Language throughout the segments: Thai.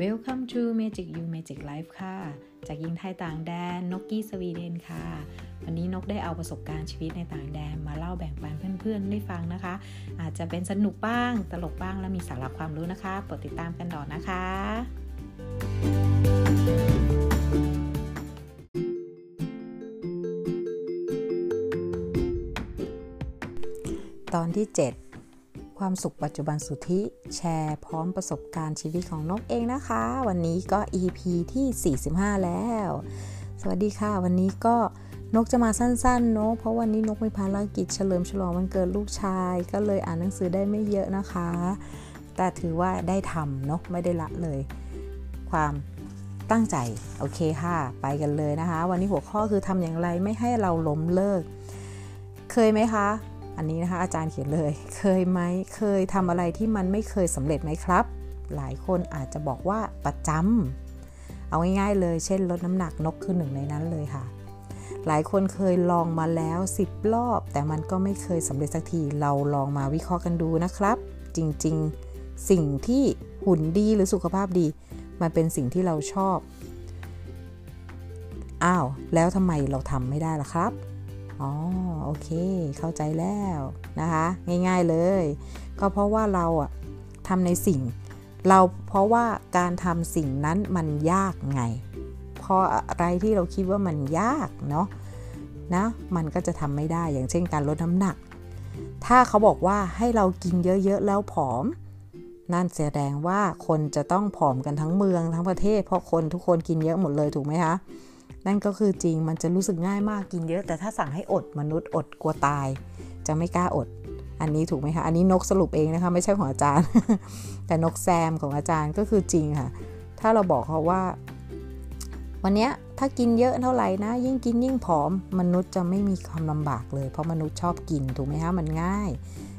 Welcome to Magic You Magic Life ค่ะ จากยิงไทยต่างแดนนกกี้สวีเดนค่ะ วันนี้นกได้เอาประสบการณ์ชีวิตในต่างแดนมาเล่าแบ่งปันเพื่อนๆได้ฟังนะคะ อาจจะเป็นสนุกบ้าง ตลกบ้างและมีสาระความรู้นะคะโปรดติดตามกันต่อนะคะ ตอนที่ 7 ความสุขปัจจุบันสุทธิ แชร์พร้อมประสบการณ์ชีวิตของนกเองนะคะ วันนี้ก็ EP ที่ 45 แล้ว สวัสดีค่ะ วันนี้ก็นกจะมาสั้นๆเนาะเพราะวันนี้นกมีภารกิจเฉลิมฉลองวันเกิดลูกชาย ก็เลยอ่านหนังสือได้ไม่เยอะนะคะ แต่ถือว่าได้ทำเนาะไม่ได้ละเลย ความตั้งใจโอเคค่ะ ไปกันเลยนะคะ วันนี้หัวข้อคือทำอย่างไรไม่ให้เราล้มเลิก เคยไหมคะ อันนี้นะคะอาจารย์เขียนเลย เคยไหมเคยทำอะไรที่มันไม่เคยสำเร็จไหมครับ หลายคนอาจจะบอกว่าประจำเอาง่ายๆเลย เช่นลดน้ำหนักนกคือหนึ่งในนั้นเลยค่ะ หลายคนเคยลองมาแล้ว 10 รอบ แต่มันก็ไม่เคยสำเร็จสักทีเราลองมาวิเคราะห์กันดูนะครับ จริงๆ สิ่งที่หุ่นดีหรือสุขภาพดี มันเป็นสิ่งที่เราชอบอ้าวแล้วทำไมเราทำไม่ได้ล่ะครับ อ๋อโอเค เข้าใจแล้วนะคะ ง่าย ๆเลย ก็เพราะว่าเราอะทำในสิ่ง เราเพราะว่าการทำสิ่งนั้นมันยากไง เพราะอะไรที่เราคิดว่ามันยากเนาะนะมันก็จะทำไม่ได้อย่างเช่นการลดน้ำหนัก ถ้าเขาบอกว่าให้เรากินเยอะๆแล้วผอม นั่นแสดงว่าคนจะต้องผอมกันทั้งเมืองทั้งประเทศ เพราะคนทุกคนกินเยอะหมดเลยถูกไหมคะ นั่นก็คือจริงมันจะรู้สึกง่ายมากกินเยอะ แต่ถ้าสั่งให้อดมนุษย์อดกลัวตาย จะไม่กล้าอด อันนี้ถูกไหมคะ อันนี้นกสรุปเองนะคะ ไม่ใช่ของอาจารย์ แต่นกแซมของอาจารย์ก็คือจริงค่ะ ถ้าเราบอกเขาว่า วันนี้ถ้ากินเยอะเท่าไหร่นะ ยิ่งกินยิ่งผอม มนุษย์จะไม่มีความลำบากเลย เพราะมนุษย์ชอบกินถูกไหมคะมันง่าย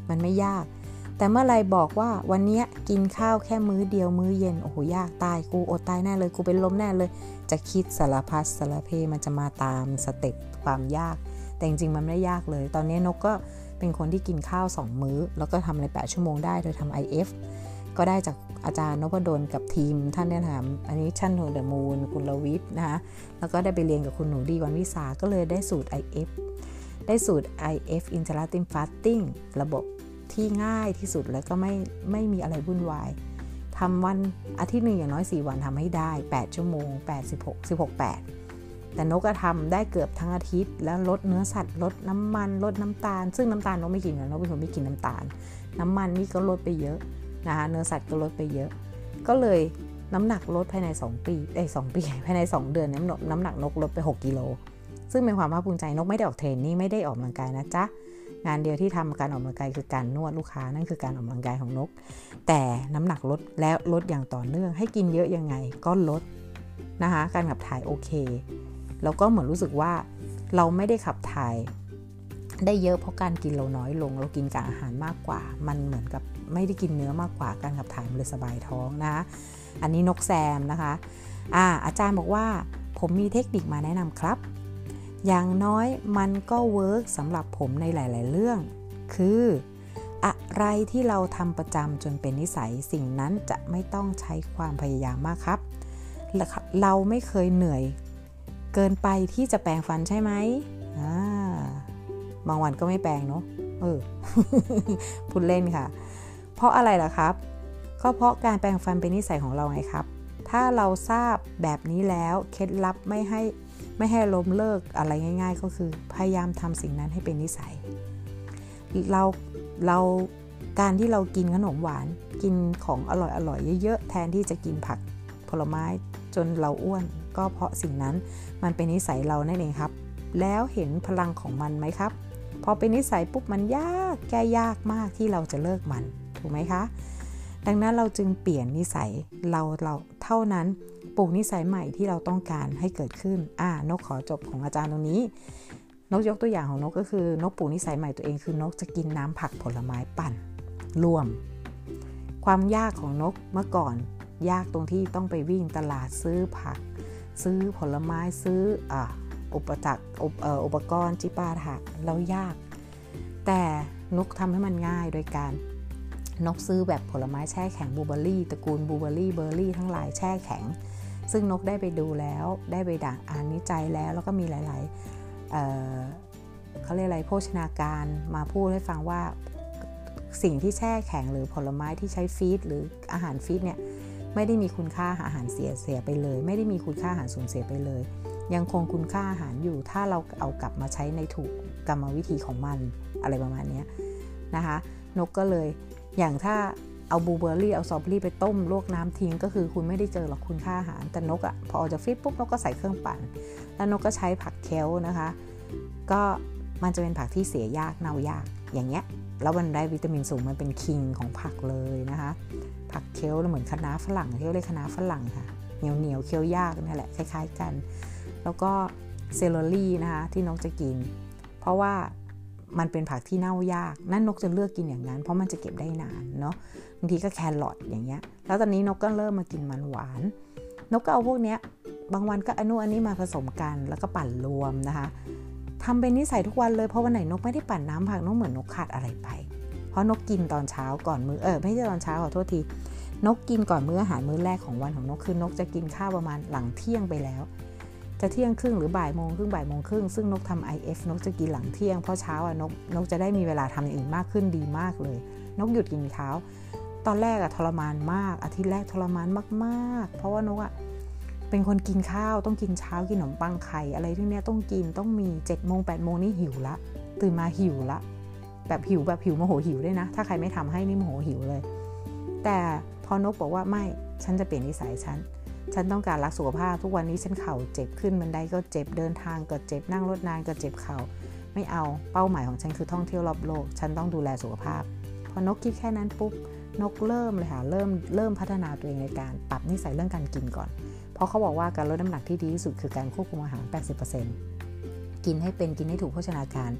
มันไม่ยาก แต่เมื่อไรบอกว่าวันนี้กินข้าวแค่มื้อเดียวมื้อเย็น โอ้โหยากตายกูอดตายแน่เลยกูเป็นลมแน่เลย จะคิดสารพัดสารเพมันจะมาตามสเต็ปความยาก แต่จริงๆมันไม่ได้ยากเลย ตอนนี้นกก็เป็นคนที่กินข้าว 2 มื้อ แล้วก็ทำใน 8 ชั่วโมงได้โดยทำ IF ก็ได้จากอาจารย์นพดลกับทีมท่านเนี่ยถามอันนี้ชั่นโฮเดอร์มูนกุณลวิทย์นะคะแล้วก็ได้ไปเรียนกับคุณหนูดีวันวิสาก็เลยได้สูตร IF ได้สูตร IF Intermittent Fasting ระบบ ที่ง่ายที่สุดแล้วก็ไม่ไม่มีอะไรวุ่นวายทำวันอาทิตย์หนึ่งอย่างน้อย 4 วันทำให้ได้ 8 ชั่วโมง 8 16 16 8 แต่นกก็ทำได้เกือบทั้งอาทิตย์ แล้วลดเนื้อสัตว์ลดน้ำมันลดน้ำตาล ซึ่งน้ำตาลนกไม่กินนะนกเป็นคนไม่กินน้ำตาล น้ำมันนี่ก็ลดไปเยอะนะคะเนื้อสัตว์ก็ลดไปเยอะ ก็เลยน้ำหนักลดภายใน 2 ปีเอ้สองปีภายใน 2 เดือนน้ำน้ำหนักนกลดไป 6กิโลซึ่งเป็นความภาคภูมิใจนกไม่ได้ออกเทรนนิ่ไม่ได้ออกกำลังกายนะจ๊ะ งานเดียวที่ทำการออกกำลังกายคือการนวดลูกค้านั่นคือการออกกำลังกายของนก แต่น้ำหนักลดแล้วลดอย่างต่อเนื่อง ให้กินเยอะยังไงก็ลดนะคะการขับถ่ายโอเค แล้วก็เหมือนรู้สึกว่าเราไม่ได้ขับถ่ายได้เยอะเพราะการกินเราน้อยลง เรากินกับอาหารมากกว่า มันเหมือนกับไม่ได้กินเนื้อมากกว่าการขับถ่ายมันเลยสบายท้องนะอันนี้นกแซมนะคะอ่าอาจารย์บอกว่าผมมีเทคนิคมาแนะนำครับ อย่างน้อยมันก็เวิร์กสำหรับผมในหลาย ๆ เรื่อง คืออะไรที่เราทำประจำจนเป็นนิสัยสิ่งนั้นจะไม่ต้องใช้ความพยายามมากครับ เราไม่เคยเหนื่อยเกินไปที่จะแปรงฟันใช่ไหมบางวันก็ไม่แปรงเนาะ เออ พูดเล่นค่ะ เพราะอะไรล่ะครับ ก็เพราะการแปรงฟันเป็นนิสัยของเราไงครับ ถ้าเราทราบแบบนี้แล้วเคล็ดลับไม่ให้ ไม่ให้ล้มเลิกอะไรง่าย ๆ ก็คือพยายามทำสิ่งนั้นให้เป็นนิสัย เราเราการที่เรากินขนมหวานกินของอร่อยอร่อยเยอะๆ แทนที่จะกินผักผลไม้จนเราอ้วน ก็เพราะสิ่งนั้นมันเป็นนิสัยเรานั่นเองครับ แล้วเห็นพลังของมันไหมครับ พอเป็นนิสัยปุ๊บมันยากแก้ยากมากที่เราจะเลิกมันถูกไหมคะ ดังนั้นเราจึงเปลี่ยนนิสัยเราเราเท่านั้น ปลูกนิสัยใหม่ที่เราต้องการให้เกิดขึ้น อ่านกขอจบของอาจารย์ตรงนี้ นกยกตัวอย่างของนกก็คือนกปลูกนิสัยใหม่ตัวเองคือนกจะกินน้ำผักผลไม้ปั่นรวม ความยากของนกเมื่อก่อน ยากตรงที่ต้องไปวิ่งตลาดซื้อผัก ซื้อผลไม้ซื้อออุปจักอุปอุปกรณ์จิปาถะเรายาก แต่นกทำให้มันง่ายโดยการนกซื้อแบบผลไม้แช่แข็งบูเบอรี่ตระกูลบูเบอรี่เบอร์รี่ทั้งหลายแช่แข็ง ซึ่งนกได้ไปดูแล้วได้ไปด่างอ่านวิจัยแล้ว แล้วก็มีหลาย ๆเเขาเรียกอะไรโภชนาการมาพูดให้ฟังว่าสิ่งที่แช่แข็งหรือผลไม้ที่ใช้ฟีดหรืออาหารฟีดเนี่ยไม่ได้มีคุณค่าอาหารเสียเสียไปเลย ไม่ได้มีคุณค่าอาหารสูญเสียไปเลย ยังคงคุณค่าอาหารอยู่ถ้าเราเอากลับมาใช้ในถูกกรรมวิธีของมันอะไรประมาณนี้นะคะ นกก็เลยอย่างถ้า เอาบูเบอร์รี่เอาซอเบอรี่ไปต้มลวกน้ำทิ้งก็คือคุณไม่ได้เจอหรอกคุณค่าอาหาร แต่นกอะ่ะพอออกจากฟิตปุ๊บนกก็ใส่เครื่องปั่น แล้วนกก็ใช้ผักเคลนะคะ ก็มันจะเป็นผักที่เสียยากเน่ายากอย่างเงี้ยแล้วมันได้วิตามินสูงมันเป็นคิงของผักเลยนะคะ ผักเคลเหมือนคะน้าฝรั่งเที่เรียกคะน้าฝรั่งค่ะเหนียวเหนียวเคี้ยวยากนี่แหละคล้าย ๆกัน แล้วก็เซลล์รี่นะคะที่นกจะกิน เพราะว่า มันเป็นผักที่เน่ายาก นั่นนกจะเลือกกินอย่างนั้น เพราะมันจะเก็บได้นานเนาะบางทีก็แครอทอย่างเงี้ย แล้วตอนนี้นกก็เริ่มมากินมันหวาน นกก็เอาพวกเนี้ยบางวันก็อนุอันนี้มาผสมกันแล้วก็ปั่นรวมนะคะทำเป็นนิสัยทุกวันเลยเพราะวันไหนนกไม่ได้ปั่นน้ำผักนกเหมือนนกขาดอะไรไป เพราะนกกินตอนเช้าก่อนมือเออไม่ใช่ตอนเช้าขอโทษทีนกกินก่อนมื้ออาหารมื้อแรกของวันของนกคือนกจะกินข้าวประมาณหลังเที่ยงไปแล้ว จะเที่ยงครึ่งหรือบ่ายโมงครึ่งบ่ายโมงครึ่งซึ่งนกทำ IF นกจะกินหลังเที่ยงเพราะเช้าอะนกนกจะได้มีเวลาทำอย่างอื่นมากขึ้นดีมากเลย นกหยุดกินเช้า ตอนแรกอะทรมานมากอาทิตย์แรกทรมานมากๆ เพราะว่านกอะเป็นคนกินข้าวต้องกินเช้ากินขนมปังไข่อะไรที่เนี้ยต้องกินต้องมี7จ็ดโมงแปดโมงนี่หิวละตื่นมาหิวละ แบบหิวแบบหิวโมโหหิวด้วยนะ ถ้าใครไม่ทำให้นี่โมโหหิวเลย แต่พอนกบอกว่าไม่ฉันจะเปลี่ยนนิสัยฉัน ฉันต้องการรักสุขภาพทุกวันนี้ฉันเข่าเจ็บขึ้นบันไดก็เจ็บเดินทางก็เจ็บนั่งรถนานก็เจ็บเข่าไม่เอาเป้าหมายของฉันคือท่องเที่ยวรอบโลก ฉันต้องดูแลสุขภาพ พอนกคิดแค่นั้นปุ๊บนกเริ่มเลยค่ะเริ่มเริ่มพัฒนาตัวเองในการปรับนิสัยเรื่องการกินก่อน เพราะเขาบอกว่าการลดน้ำหนักที่ดีที่สุดคือการควบคุมอาหาร 80%กินให้เป็นกินให้ถูกโภชนาการ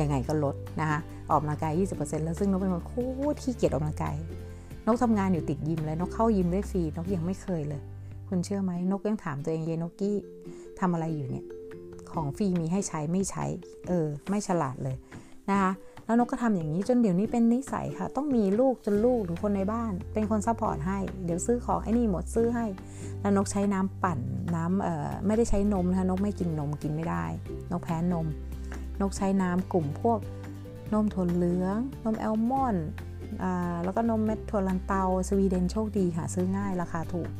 ยังไงก็ลดนะคะออกกำลังกาย 20%แล้วซึ่งนกเป็นคนโคตรขี้เกียจออกกำลังกายนกทำงานอยู่ติดยิมเลยนกเข้ายิมได้ฟรีนกยังไม่เคยเลย คุณเชื่อไหมนกยังถามตัวเองเยนกกี้ทำอะไรอยู่เนี่ย ของฟรีมีให้ใช้ไม่ใช้ เออ ไม่ฉลาดเลยนะคะแล้วนกก็ทำอย่างนี้จนเดี๋ยวนี้เป็นนิสัยค่ะ ต้องมีลูกจนลูกหรือคนในบ้าน เป็นคน support ให้ เดี๋ยวซื้อของไอ้นี่หมดซื้อให้ แล้วนกใช้น้ำปั่นน้ำเอ่อไม่ได้ใช้นมนะคะนกไม่กินนมกินไม่ได้ นกแพ้นม นกใช้น้ำกลุ่มพวกนมถั่วเหลือง นมอัลมอนด์แล้วก็นมเม็ดถั่วลันเตาสวีเดนโชคดีหาซื้อง่ายราคาถูก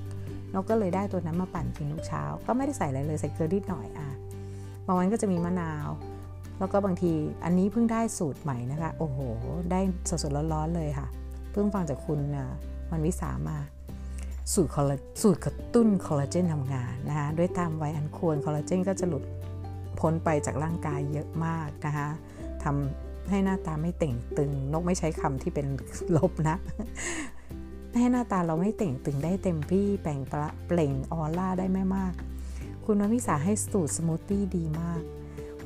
นกก็เลยได้ตัวนั้นมาปั่นกินทุกเช้า ก็ไม่ได้ใส่อะไรเลยใส่เกลือนิดหน่อยอะบางวันก็จะมีมะนาว แล้วก็บางทีอันนี้เพิ่งได้สูตรใหม่นะคะ โอ้โห ได้สดๆร้อนๆเลยค่ะ เพิ่งฟังจากคุณวันวิสามาสูตรคอลลาสูตรกระตุ้นคอลลาเจนทำงานนะคะด้วยตามวัยอันควรคอลลาเจนก็จะหลุดพ้นไปจากร่างกายเยอะมากนะคะทำให้หน้าตาไม่เต่งตึง นกไม่ใช้คำที่เป็นลบนะ ให้หน้าตาเราไม่เต่งตึงได้เต็มที่แปล่งเปล่งออร่าได้ไม่มาก คุณววิสาให้สูตรสมูทตี้ดีมาก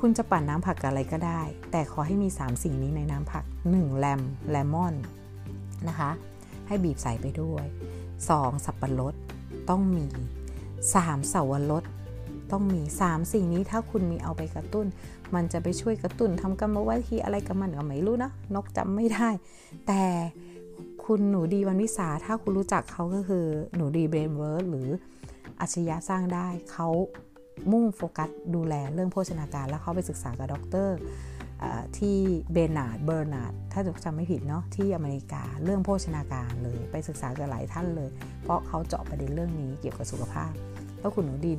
คุณจะปั่นน้ำผักอะไรก็ได้ แต่ขอให้มี 3 สิ่งนี้ในน้ำผัก 1. แลมเลมอนนะคะ ให้บีบใส่ไปด้วย 2. สับปะรดต้องมี 3. เสาวรสต้องมี 3 สิ่งนี้ถ้าคุณมีเอาไปกระตุ้น มันจะไปช่วยกระตุ้นทำกรรมวิธีอะไรกับมันก็ไม่รู้นะนกจำไม่ได้ แต่ คุณหนูดีวันวิสา ถ้าคุณรู้จักเขาก็คือหนูดี Brainwork หรืออัจฉริยะสร้างได้ เขามุ่งโฟกัสดูแลเรื่องโภชนาการ แล้วเขาไปศึกษากับด็อกเตอร์ที่เบนาร์ดเบอร์นาร์ดถ้าจำไม่ผิดเนาะที่อเมริกาเรื่องโภชนาการเลยไปศึกษากับหลายท่านเลย เพราะเขาเจาะประเด็นเรื่องนี้เกี่ยวกับสุขภาพแล้วคุณหนูดี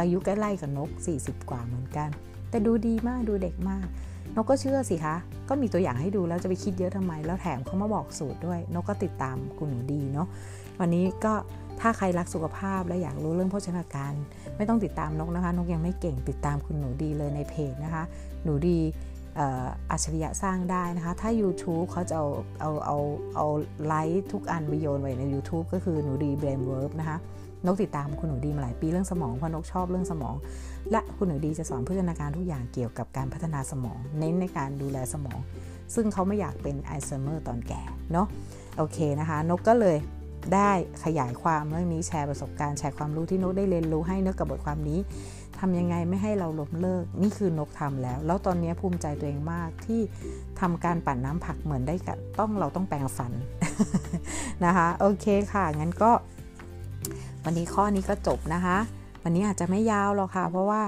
อายุใกล้ๆกับนก 40 กว่าเหมือนกัน แต่ดูดีมากดูเด็กมาก นกก็เชื่อสิคะก็มีตัวอย่างให้ดูแล้วจะไปคิดเยอะทำไม แล้วแถมเขามาบอกสูตรด้วย นกก็ติดตามคุณหนูดีเนาะวันนี้ก็ถ้าใครรักสุขภาพและอยากรู้เรื่องโภชนาการ ไม่ต้องติดตามนกนะคะ นกยังไม่เก่งติดตามคุณหนูดีเลยในเพจนะคะ หนูดีอัจฉริยะสร้างได้นะคะ ถ้า YouTube เขาจะเอาเอาเอาเอาไลฟ์ทุกอันไปโยนไว้ใน YouTube ก็คือหนูดี Brainwork นะคะ นกติดตามคุณหนูดีมาหลายปีเรื่องสมองเพราะนกชอบเรื่องสมอง และคุณหนูดีจะสอนพัฒนาการทุกอย่างเกี่ยวกับการพัฒนาสมอง เน้นในการดูแลสมอง ซึ่งเขาไม่อยากเป็นไอซ์เมอร์ตอนแก่เนาะโอเคนะคะ นกก็เลยได้ขยายความเรื่องนี้แชร์ประสบการณ์แชร์ความรู้ที่นกได้เรียนรู้ให้เนื้อกับบทความนี้ทำยังไงไม่ให้เราล้มเลิก นี่คือนกทำแล้ว แล้วตอนนี้ภูมิใจตัวเองมากที่ทำการปั่นน้ำผักเหมือนได้กับต้องเราต้องแปรงฟันนะคะ โอเคค่ะ งั้นก็ วันนี้ข้อนี้ก็จบนะคะ วันนี้อาจจะไม่ยาวหรอกค่ะ เพราะว่า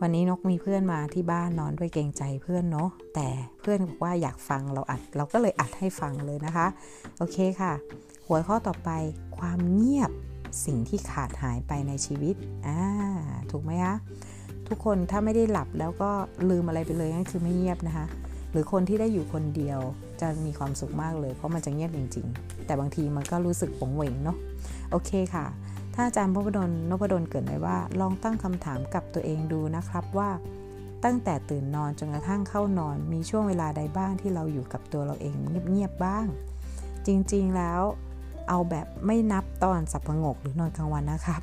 วันนี้นกมีเพื่อนมาที่บ้านนอนด้วยเกรงใจเพื่อนเนาะแต่เพื่อนบอกว่าอยากฟังเราอัด เราก็เลยอัดให้ฟังเลยนะคะ โอเคค่ะ หัวข้อต่อไปความเงียบสิ่งที่ขาดหายไปในชีวิตอ่าถูกไหมคะทุกคนถ้าไม่ได้หลับแล้วก็ลืมอะไรไปเลยนั่นคือไม่เงียบนะคะ หรือคนที่ได้อยู่คนเดียวจะมีความสุขมากเลย เพราะมันจะเงียบจริง ๆ แต่บางทีมันก็รู้สึกปงเหวงเนาะโอเคค่ะ ถ้าอาจารย์พพดลนพดลเกิดไว้ว่า ลองตั้งคำถามกับตัวเองดูนะครับว่าตั้งแต่ตื่นนอนจนกระทั่งเข้านอน มีช่วงเวลาใดบ้างที่เราอยู่กับตัวเราเองเงียบๆบ้าง จริงๆแล้วเอาแบบไม่นับตอนสับประงกหรือนอนกลางวันนะครับ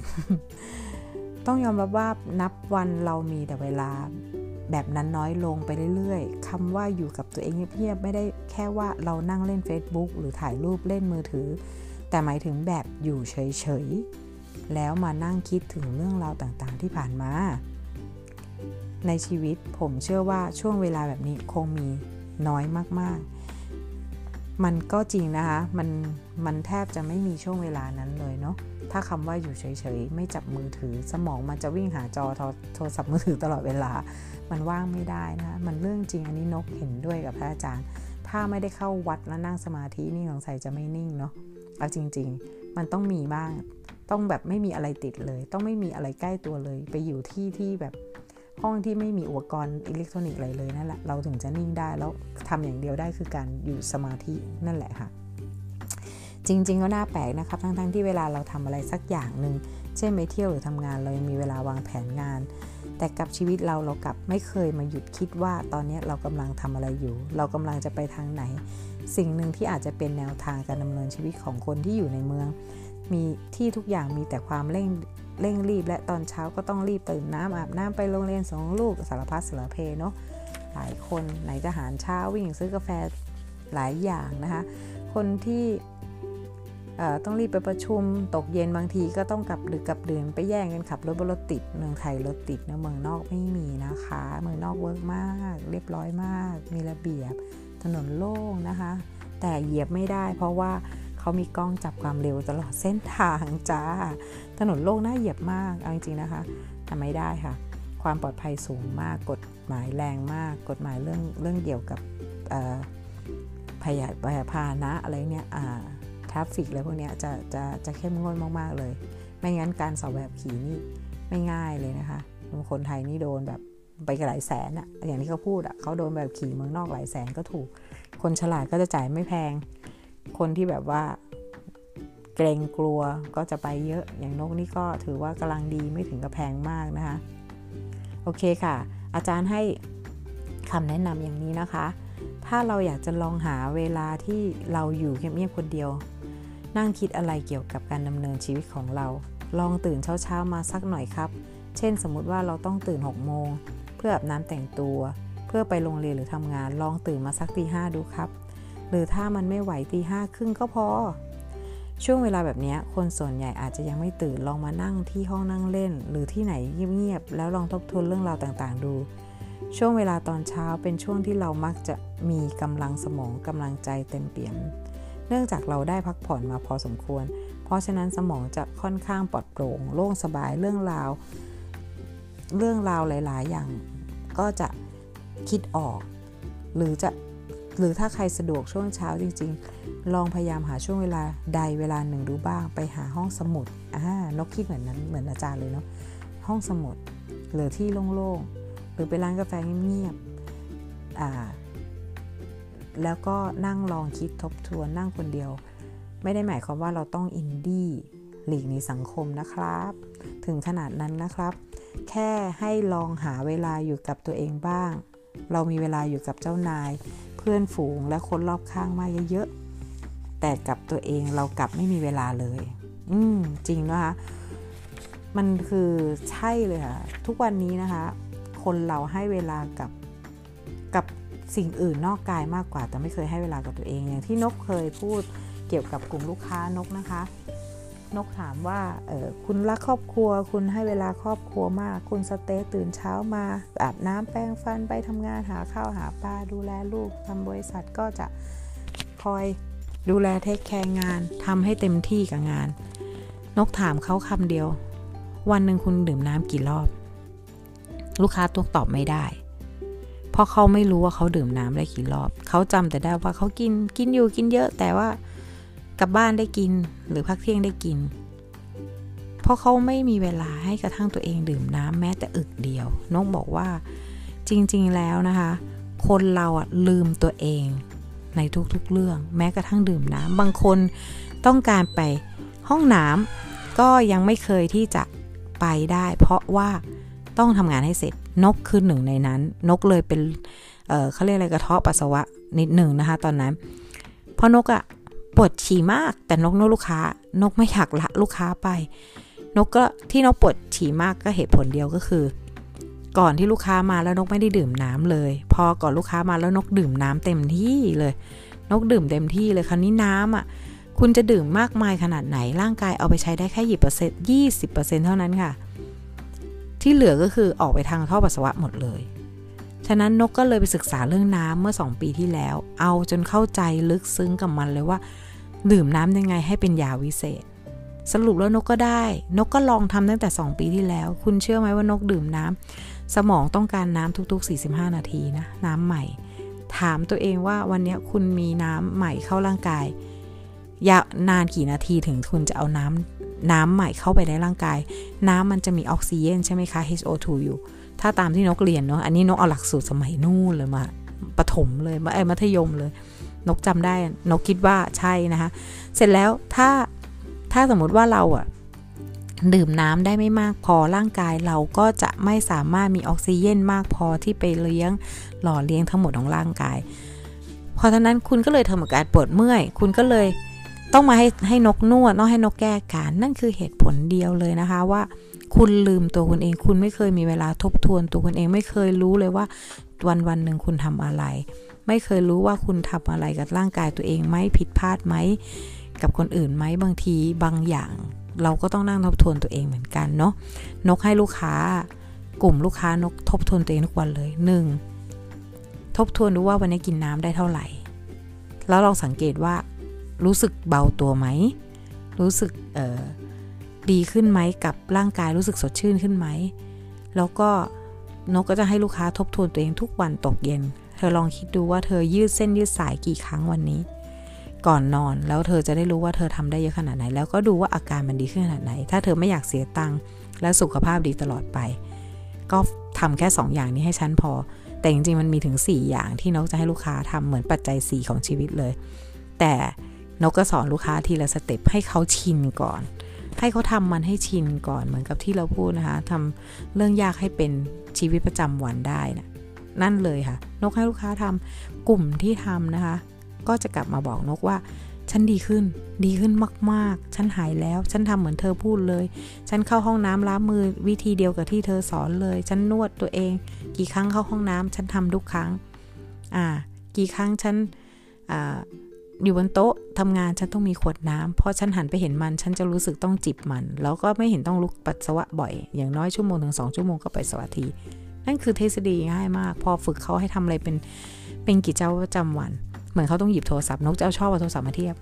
ต้องยอมรับว่านับวันเรามีแต่เวลา แบบนั้นน้อยลงไปเรื่อยๆคำว่าอยู่กับตัวเองเงียบๆไม่ได้แค่ว่าเรานั่งเล่น Facebook หรือถ่ายรูปเล่นมือถือ แต่หมายถึงแบบอยู่เฉยๆ แล้วมานั่งคิดถึงเรื่องราวต่างๆที่ผ่านมา ในชีวิตผมเชื่อว่าช่วงเวลาแบบนี้คงมีน้อยมากๆ มันก็จริงนะคะ มันมันแทบจะไม่มีช่วงเวลานั้นเลยเนาะ ถ้าคำว่าอยู่เฉยๆ ไม่จับมือถือ สมองมันจะวิ่งหาจอโทรศัพท์มือถือตลอดเวลา มันว่างไม่ได้นะ มันเรื่องจริงอันนี้นกเห็นด้วยกับพระอาจารย์ ถ้าไม่ได้เข้าวัดแล้วนั่งสมาธินี่สงสัยจะไม่นิ่งเนาะ เอาจริง ๆ มันต้องมีบ้าง ต้องแบบไม่มีอะไรติดเลย ต้องไม่มีอะไรใกล้ตัวเลย ไปอยู่ที่ที่แบบห้องที่ไม่มีอุปกรณ์อิเล็กทรอนิกส์อะไรเลยนั่นแหละ เราถึงจะนิ่งได้แล้วทำอย่างเดียวได้คือการอยู่สมาธินั่นแหละค่ะ จริง ๆ ก็น่าแปลกนะครับ ทั้งๆทที่เวลาเราทำอะไรสักอย่างหนึ่ง เช่นไปเที่ยวหรือทำงานเรายังมีเวลาวางแผนงาน แต่กับชีวิตเราเรากลับไม่เคยมาหยุดคิดว่าตอนนี้เรากำลังทำอะไรอยู่ เรากำลังจะไปทางไหน สิ่งหนึ่งที่อาจจะเป็นแนวทางการดำเนินชีวิตของคนที่อยู่ในเมือง มีที่ทุกอย่างมีแต่ความเร่งเร่งรีบ และตอนเช้าก็ต้องรีบตื่นน้ำอาบน้ำไปโรงเรียนสองลูกสารพัดสารเพเนาะหลายคนไหนจะหารเช้าวิ่งซื้อกาแฟหลายอย่างนะคะคนที่ ต้องรีบไปประชุมตกเย็นบางทีก็ต้องกลับดึกกลับเดือนไปแย่งกันขับรถบนรถติดเมืองไทยรถติดนะเมืองนอกไม่มีนะคะ เมืองนอกเวิร์กมาก เรียบร้อยมาก มีระเบียบ ถนนโล่งนะคะ แต่เหยียบไม่ได้ เพราะว่าเขามีกล้องจับความเร็วตลอดเส้นทางจ้าถนนโล่งน่าเหยียบมากเอาจริงๆนะคะทำไม่ได้ค่ะ ความปลอดภัยสูงมากกฎหมายแรงมาก กฎหมายเรื่องเรื่องเกี่ยวกับพยาพยาพานะอะไรเนี่ยท ราฟฟิกอะไรพวกนี้จะจะจะเข้มงวดมากๆเลย ไม่งั้นการสอบแบบขี่นี่ไม่ง่ายเลยนะคะ คนไทยนี่โดนแบบไปหลายแสนอะอย่างที่เขาพูดอะเขาโดนแบบขี่เมืองนอกหลายแสนก็ถูก คนฉลาดก็จะจ่ายไม่แพง คนที่แบบว่าเกรงกลัวก็จะไปเยอะ อย่างนกนี่ก็ถือว่ากำลังดีไม่ถึงกับแพงมากนะคะ โอเคค่ะ อาจารย์ให้คำแนะนำอย่างนี้นะคะ ถ้าเราอยากจะลองหาเวลาที่เราอยู่เงียบๆคนเดียว นั่งคิดอะไรเกี่ยวกับการดำเนินชีวิตของเรา ลองตื่นเช้าๆมาสักหน่อยครับ เช่นสมมุติว่าเราต้องตื่น6โมงเพื่ออาบน้ำแต่งตัว เพื่อไปโรงเรียนหรือทำงาน ลองตื่นมาสักตีห้าดูครับ หรือถ้ามันไม่ไหวตีห้าครึ่งก็พอ ช่วงเวลาแบบนี้คนส่วนใหญ่อาจจะยังไม่ตื่นลองมานั่งที่ห้องนั่งเล่น หรือที่ไหนเงียบๆแล้วลองทบทวนเรื่องราวต่างๆ ดู ช่วงเวลาตอนเช้าเป็นช่วงที่เรามักจะมีกำลังสมองกำลังใจเต็มเปี่ยม เนื่องจากเราได้พักผ่อนมาพอสมควร เพราะฉะนั้นสมองจะค่อนข้างปลอดโปร่งโล่งสบายเรื่องราว เรื่องราวหลาย ๆ อย่างก็จะคิดออก หรือจะหรือถ้าใครสะดวกช่วงเช้าจริง ๆ ลองพยายามหาช่วงเวลาใดเวลาหนึ่งดูบ้าง ไปหาห้องสมุดอ่านกคิดเหมือนนั้นเหมือนอาจารย์เลยเนาะห้องสมุดหรือที่โล่งๆหรือไปร้านกาแฟเงียบๆอ่า แล้วก็นั่งลองคิดทบทวนนั่งคนเดียว ไม่ได้หมายความว่าเราต้องอินดี้หลีกในสังคมนะครับ ถึงขนาดนั้นนะครับ แค่ให้ลองหาเวลาอยู่กับตัวเองบ้าง เรามีเวลาอยู่กับเจ้านาย เพื่อนฝูงและคนรอบข้างมาเยอะๆแต่กับตัวเองเรากลับไม่มีเวลาเลย อืมจริงนะคะมันคือใช่เลยค่ะ ทุกวันนี้นะคะ คนเราให้เวลากับกับ สิ่งอื่นนอกกายมากกว่า แต่ไม่เคยให้เวลากับตัวเองอย่างที่นกเคยพูดเกี่ยวกับกลุ่มลูกค้านกนะคะ นกถามว่าคุณรักครอบครัว คุณให้เวลาครอบครัวมาก คุณสเตตื่นเช้ามาอาบน้ำแปรงฟันไปทำงานหาข้าวหาปลาดูแลลูกทำบริษัทก็จะคอยดูแลเทคแคร์งานทำให้เต็มที่กับงาน นกถามเขาคำเดียว วันหนึ่งคุณดื่มน้ำกี่รอบ ลูกค้าตัวตอบไม่ได้ เพราะเขาไม่รู้ว่าเขาดื่มน้ำได้กี่รอบ เขาจำแต่ได้ว่าเขากินกินอยู่กินเยอะแต่ว่ากลับบ้านได้กินหรือพักเที่ยงได้กิน เพราะเขาไม่มีเวลาให้กระทั่งตัวเองดื่มน้ำแม้แต่อึกเดียวนกบอกว่าจริงๆแล้วนะคะ คนเราอะลืมตัวเองในทุกๆเรื่อง แม้กระทั่งดื่มน้ำบางคนต้องการไปห้องน้ำก็ยังไม่เคยที่จะไปได้ เพราะว่าต้องทำงานให้เสร็จ นกคือหนึ่งในนั้น นกเลยเป็นเเขาเรียกอะไรกระเทาะปัสสาวะนิดหนึ่งนะคะ ตอนนั้นเพราะนกอะปวดฉี่มากแต่นกนกลูกค้า นกไม่อยากละลูกค้าไป นกก็ที่นกปวดฉี่มากก็เหตุผลเดียวก็คือ ก่อนที่ลูกค้ามาแล้วนกไม่ได้ดื่มน้ำเลย พอก่อนลูกค้ามาแล้วนกดื่มน้ำเต็มที่เลย นกดื่มเต็มที่เลยคราวนี้น้ำอะคุณจะดื่มมากมายขนาดไหนร่างกายเอาไปใช้ได้แค่ยี่เปอร์เซ็นต์ยี่สิบเปอร์เซ็นต์เท่านั้นค่ะ ที่เหลือก็คือออกไปทางท่อปัสสาวะหมดเลย ฉะนั้นนกก็เลยไปศึกษาเรื่องน้ำเมื่อ 2 ปีที่แล้ว เอาจนเข้าใจลึกซึ้งกับมันเลยว่า ดื่มน้ำยังไงให้เป็นยาวิเศษ สรุปแล้วนกก็ได้ นกก็ลองทำตั้งแต่ 2 ปีที่แล้ว คุณเชื่อไหมว่านกดื่มน้ำสมองต้องการน้ำทุกๆ 45 นาทีนะน้ำใหม่ ถามตัวเองว่าวันนี้คุณมีน้ำใหม่เข้าร่างกายยานานกี่นาทีถึงคุณจะเอาน้ำ น้ำใหม่เข้าไปในร่างกาย น้ำมันจะมีออกซิเจนใช่ไหมคะ HO2 อยู่ ถ้าตามที่นกเรียนเนาะอันนี้นกเอาหลักสูตรสมัยนู่นเลยมาปฐมเลยมาไอ้มัธยมเลย นกจำได้นกคิดว่าใช่นะคะเสร็จแล้วถ้าถ้าสมมติว่าเราอะดื่มน้ำได้ไม่มากพอร่างกายเราก็จะไม่สามารถมีออกซิเจนมากพอที่ไปเลี้ยงหล่อเลี้ยงทั้งหมดของร่างกาย เพราะฉะนั้นคุณก็เลยทำอาการปวดเมื่อย คุณก็เลย ต้องมาให้ให้นกนวดต้องให้นกแก้การนั่นคือเหตุผลเดียวเลยนะคะว่า คุณลืมตัวคุณเอง คุณไม่เคยมีเวลาทบทวนตัวคุณเองไม่เคยรู้เลยว่าวันวันหนึ่งคุณทำอะไร ไม่เคยรู้ว่าคุณทำอะไรกับร่างกายตัวเองไหมผิดพลาดไหมกับคนอื่นไหมบางทีบางอย่าง เราก็ต้องนั่งทบทวนตัวเองเหมือนกันเนาะนกให้ลูกค้ากลุ่มลูกค้านกทบทวนตัวเองทุกวันเลย 1. ทบทวนดูว่าวันนี้กินน้ำได้เท่าไหร่ แล้วลองสังเกตว่า รู้สึกเบาตัวไหม รู้สึกดีขึ้นไหมกับร่างกายรู้สึกสดชื่นขึ้นไหม แล้วก็นกก็จะให้ลูกค้าทบทวนตัวเองทุกวันตกเย็น เธอลองคิดดูว่าเธอยืดเส้นยืดสายกี่ครั้งวันนี้ ก่อนนอนแล้วเธอจะได้รู้ว่าเธอทำได้เยอะขนาดไหน แล้วก็ดูว่าอาการมันดีขึ้นขนาดไหน ถ้าเธอไม่อยากเสียตังค์และสุขภาพดีตลอดไป ก็ทำแค่ 2ออย่างนี้ให้ฉันพอ แต่จริงๆมันมีถึง 4 อย่างที่นกจะให้ลูกค้าทำเหมือนปัจจัย 4 ของชีวิตเลย แต่ นกก็สอนลูกค้าทีละสเต็ปให้เขาชินก่อน ให้เขาทำมันให้ชินก่อนเหมือนกับที่เราพูดนะคะทำเรื่องยากให้เป็นชีวิตประจำวันได้นะนั่นเลยค่ะ นกให้ลูกค้าทำกลุ่มที่ทำนะคะ ก็จะกลับมาบอกนกว่า ฉันดีขึ้น ดีขึ้นมากๆ ฉันหายแล้ว ฉันทำเหมือนเธอพูดเลย ฉันเข้าห้องน้ำล้างมือวิธีเดียวกับที่เธอสอนเลย ฉันนวดตัวเอง กี่ครั้งเข้าห้องน้ำฉันทำทุกครั้ง อ่า กี่ครั้งฉัน อยู่บนโต๊ะทำงานฉันต้องมีขวดน้ำเพราะฉันหันไปเห็นมัน ฉันจะรู้สึกต้องจิบมัน แล้วก็ไม่เห็นต้องลุกปัสสาวะบ่อย อย่างน้อยชั่วโมงถึงสองชั่วโมงก็ไปสวัสดีนั่นคือทฤษฎีง่ายมาก พอฝึกเขาให้ทำอะไรเป็นเป็นกิจวัตรประจำวัน เหมือนเขาต้องหยิบโทรศัพท์นกจะเอาชอบเอาโทรศัพท์มาเทียบ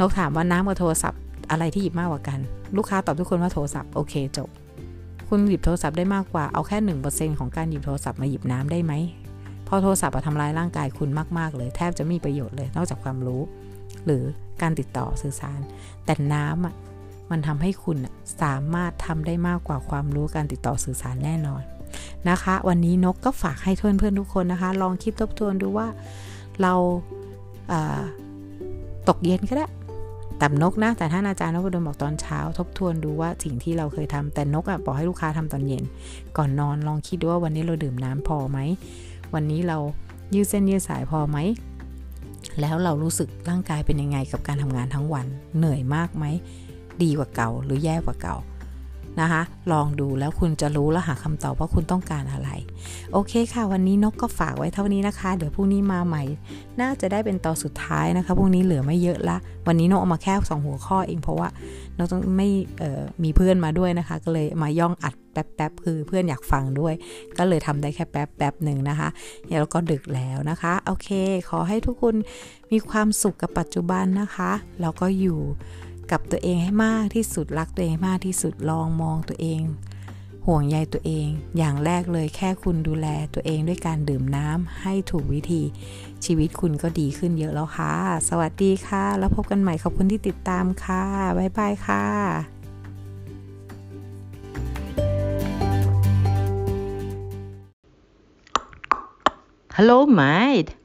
นกถามว่าน้ำกับโทรศัพท์อะไรที่หยิบมากกว่ากัน ลูกค้าตอบทุกคนว่าโทรศัพท์โอเคจบ คุณหยิบโทรศัพท์ได้มากกว่าเอาแค่หนึ่งเปอร์เซ็นของการหยิบโทรศัพท์มาหยิบน้ำได้ไหม พอโทรศัพท์ทำลายร่างกายคุณมากๆเลยแทบจะมีประโยชน์เลยนอกจากความรู้ หรือการติดต่อสื่อสาร แต่น้ำอะมันทำให้คุณสามารถทำได้มากกว่าความรู้การติดต่อสื่อสารแน่นอนนะคะ วันนี้นกก็ฝากให้เพื่อนเพื่อนทุกคนนะคะ ลองคิดทบทวนดูว่าเราตกเย็นก็ได้ตับนกนะ แต่ท่านอาจารย์นพดลบอกตอนเช้า ทบทวนดูว่าสิ่งที่เราเคยทำแต่นกอะ่ะบอกให้ลูกค้าทำตอนเย็น ก่อนนอนลองคิดดูว่าวันนี้เราดื่มน้ำพอไหม วันนี้เรายืดเส้นยืดสายพอไหม แล้วเรารู้สึกร่างกายเป็นยังไงกับการทำงานทั้งวัน เหนื่อยมากไหม ดีกว่าเก่าหรือแย่กว่าเก่านะคะ ลองดูแล้วคุณจะรู้และหาคำตอบว่าคุณต้องการอะไร โอเคค่ะ วันนี้นกก็ฝากไว้เท่านี้นะคะ เดี๋ยวพรุ่งนี้มาใหม่ น่าจะได้เป็นตอนสุดท้ายนะคะพรุ่งนี้เหลือไม่เยอะละ วันนี้นกเอามาแค่สองหัวข้อเองเพราะว่านกต้องไม่มีเพื่อนมาด้วยนะคะ ก็เลยมาย่องอัด แป๊บๆคือเพื่อนอยากฟังด้วย ก็เลยทำได้แค่แป๊บแป๊บหนึ่งนะคะแล้วก็ดึกแล้วนะคะ โอเค ขอให้ทุกคนมีความสุขกับปัจจุบันนะคะแล้วก็อยู่กับตัวเองให้มากที่สุดรักตัวเองมากที่สุดลองมองตัวเอง ห่วงใยตัวเอง อย่างแรกเลยแค่คุณดูแลตัวเองด้วยการดื่มน้ำให้ถูกวิธี ชีวิตคุณก็ดีขึ้นเยอะแล้วค่ะ สวัสดีค่ะ แล้วพบกันใหม่ขอบคุณที่ติดตามค่ะ บ๊ายบายค่ะ Hello, mate.